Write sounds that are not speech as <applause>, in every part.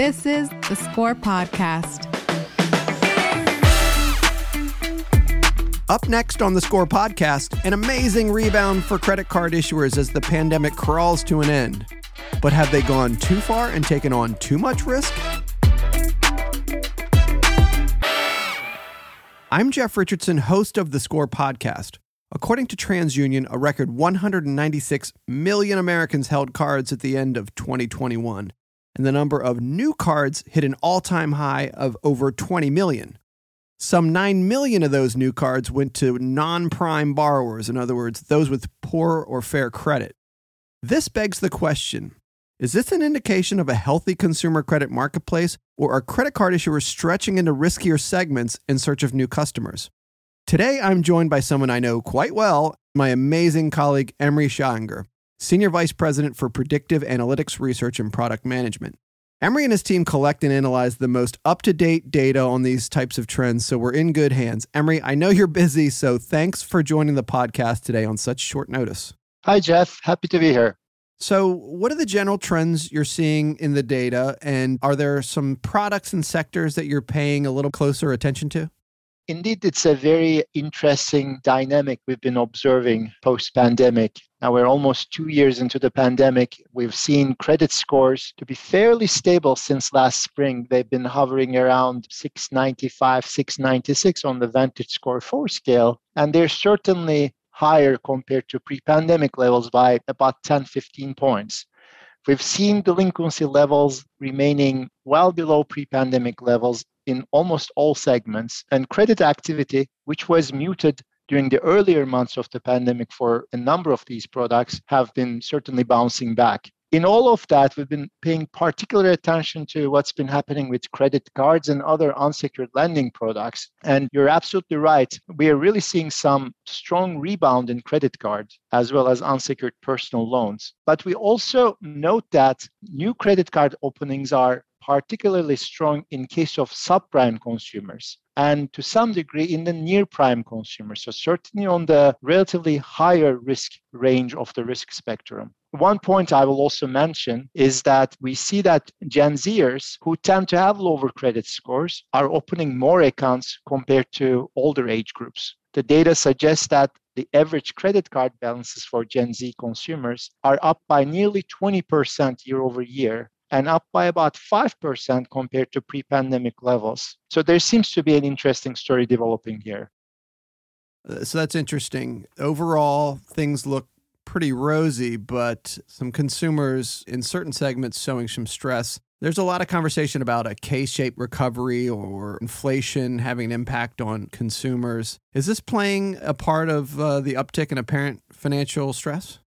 This is the Score Podcast. Up next on the Score Podcast, an amazing rebound for credit card issuers as the pandemic crawls to an end. But have they gone too far and taken on too much risk? I'm Jeff Richardson, host of the Score Podcast. According to TransUnion, a record 196 million Americans held cards at the end of 2021, and the number of new cards hit an all time high of over 20 million. Some 9 million of those new cards went to non prime borrowers, in other words, those with poor or fair credit. This begs the question is this an indication of a healthy consumer credit marketplace, or are credit card issuers stretching into riskier segments in search of new customers? Today, I'm joined by someone I know quite well, my amazing colleague Emre Sahingur, Senior Vice President for Predictive Analytics Research and Product Management. Emre and his team collect and analyze the most up to date data on these types of trends, so we're in good hands. Emre, I know you're busy, so thanks for joining the podcast today on such short notice. Hi, Jeff. Happy to be here. So, what are the general trends you're seeing in the data? And are there some products and sectors that you're paying a little closer attention to? Indeed, it's a very interesting dynamic we've been observing post pandemic. Now we're almost two years into the pandemic. We've seen credit scores to be fairly stable since last spring. They've been hovering around 695, 696 on the VantageScore 4 scale. And they're certainly higher compared to pre pandemic levels by about 10, 15 points. We've seen delinquency levels remaining well below pre pandemic levels in almost all segments, and credit activity, which was muted during the earlier months of the pandemic for a number of these products, have been certainly bouncing back in all of that, we've been paying particular attention to what's been happening with credit cards and other unsecured lending products. And you're absolutely right. We are really seeing some strong rebound in credit cards as well as unsecured personal loans. But we also note that new credit card openings are particularly strong in case of subprime consumers and to some degree in the near prime consumers. So certainly on the relatively higher risk range of the risk spectrum. One point I will also mention is that we see that Gen Zers who tend to have lower credit scores are opening more accounts compared to older age groups. The data suggests that the average credit card balances for Gen Z consumers are up by nearly 20% year over year and up by about 5% compared to pre pandemic levels. So there seems to be an interesting story developing here. Uh, so that's interesting. Overall, things look pretty rosy, but some consumers in certain segments showing some stress. There's a lot of conversation about a K shaped recovery or inflation having an impact on consumers. Is this playing a part of uh, the uptick in apparent financial stress?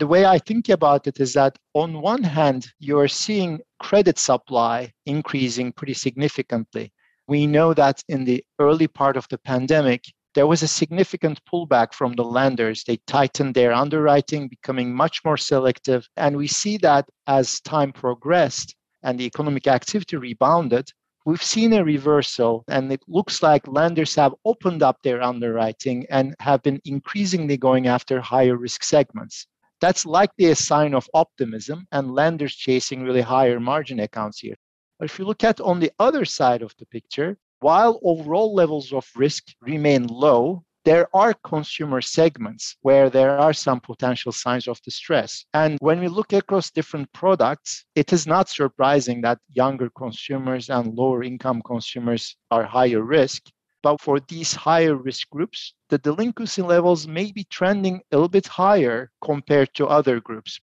The way I think about it is that on one hand, you're seeing credit supply increasing pretty significantly. We know that in the early part of the pandemic, there was a significant pullback from the lenders. They tightened their underwriting, becoming much more selective. And we see that as time progressed and the economic activity rebounded, we've seen a reversal. And it looks like lenders have opened up their underwriting and have been increasingly going after higher risk segments. That's likely a sign of optimism and lenders chasing really higher margin accounts here. But if you look at on the other side of the picture, while overall levels of risk remain low, there are consumer segments where there are some potential signs of distress. And when we look across different products, it is not surprising that younger consumers and lower income consumers are higher risk. But for these higher risk groups, the delinquency levels may be trending a little bit higher compared to other groups.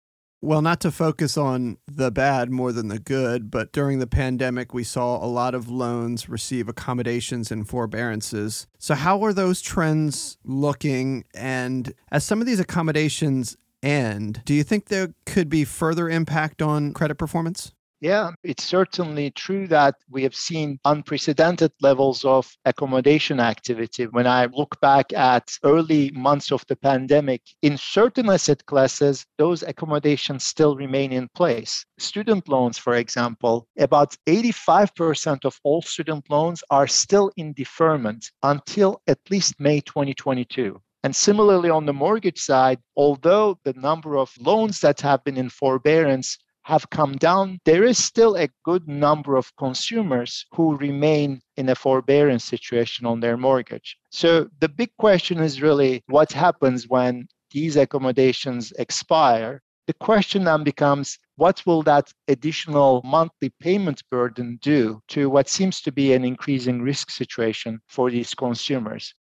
Well, not to focus on the bad more than the good, but during the pandemic, we saw a lot of loans receive accommodations and forbearances. So, how are those trends looking? And as some of these accommodations end, do you think there could be further impact on credit performance? Yeah, it's certainly true that we have seen unprecedented levels of accommodation activity. When I look back at early months of the pandemic, in certain asset classes, those accommodations still remain in place. Student loans, for example, about 85% of all student loans are still in deferment until at least May 2022. And similarly, on the mortgage side, although the number of loans that have been in forbearance have come down, there is still a good number of consumers who remain in a forbearance situation on their mortgage. So the big question is really what happens when these accommodations expire? The question then becomes what will that additional monthly payment burden do to what seems to be an increasing risk situation for these consumers?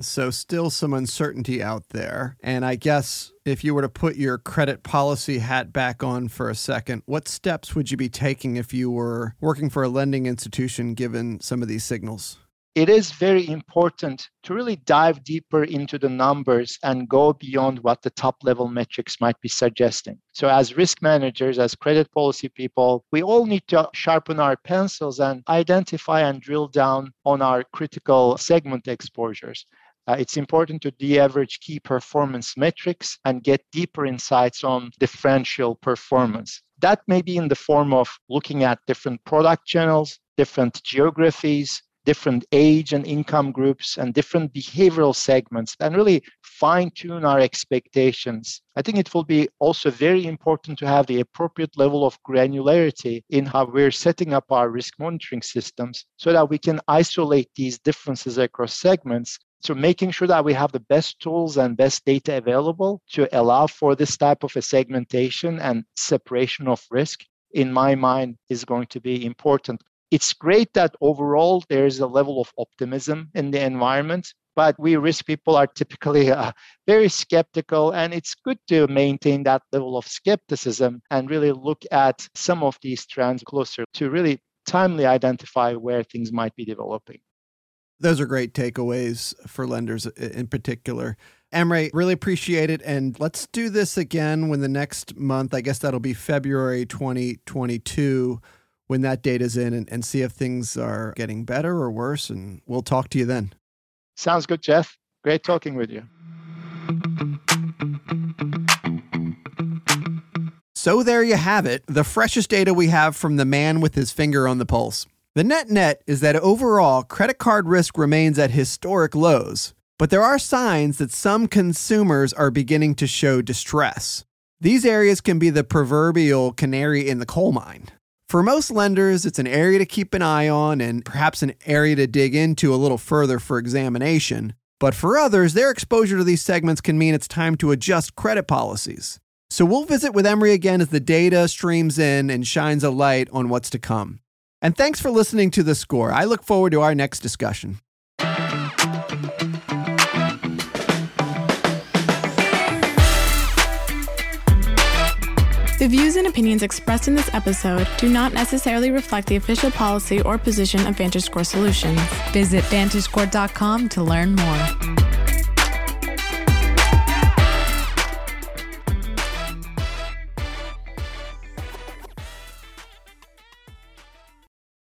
So, still some uncertainty out there. And I guess if you were to put your credit policy hat back on for a second, what steps would you be taking if you were working for a lending institution given some of these signals? It is very important to really dive deeper into the numbers and go beyond what the top level metrics might be suggesting. So, as risk managers, as credit policy people, we all need to sharpen our pencils and identify and drill down on our critical segment exposures. Uh, it's important to de-average key performance metrics and get deeper insights on differential performance. That may be in the form of looking at different product channels, different geographies, different age and income groups, and different behavioral segments, and really fine tune our expectations. I think it will be also very important to have the appropriate level of granularity in how we're setting up our risk monitoring systems so that we can isolate these differences across segments so making sure that we have the best tools and best data available to allow for this type of a segmentation and separation of risk, in my mind, is going to be important. It's great that overall there is a level of optimism in the environment, but we risk people are typically <laughs> uh, very skeptical, and it's good to maintain that level of skepticism and really look at some of these trends closer to really timely identify where things might be developing. Those are great takeaways for lenders in particular. Emre, really appreciate it. And let's do this again when the next month, I guess that'll be February 2022, when that data's in and, and see if things are getting better or worse. And we'll talk to you then. Sounds good, Jeff. Great talking with you. So there you have it, the freshest data we have from the man with his finger on the pulse. The net net is that overall, credit card risk remains at historic lows, but there are signs that some consumers are beginning to show distress. These areas can be the proverbial canary in the coal mine. For most lenders, it's an area to keep an eye on and perhaps an area to dig into a little further for examination. But for others, their exposure to these segments can mean it's time to adjust credit policies. So we'll visit with Emre again as the data streams in and shines a light on what's to come. And thanks for listening to The Score. I look forward to our next discussion. The views and opinions expressed in this episode do not necessarily reflect the official policy or position of VantageScore Solutions. Visit VantageScore.com to learn more.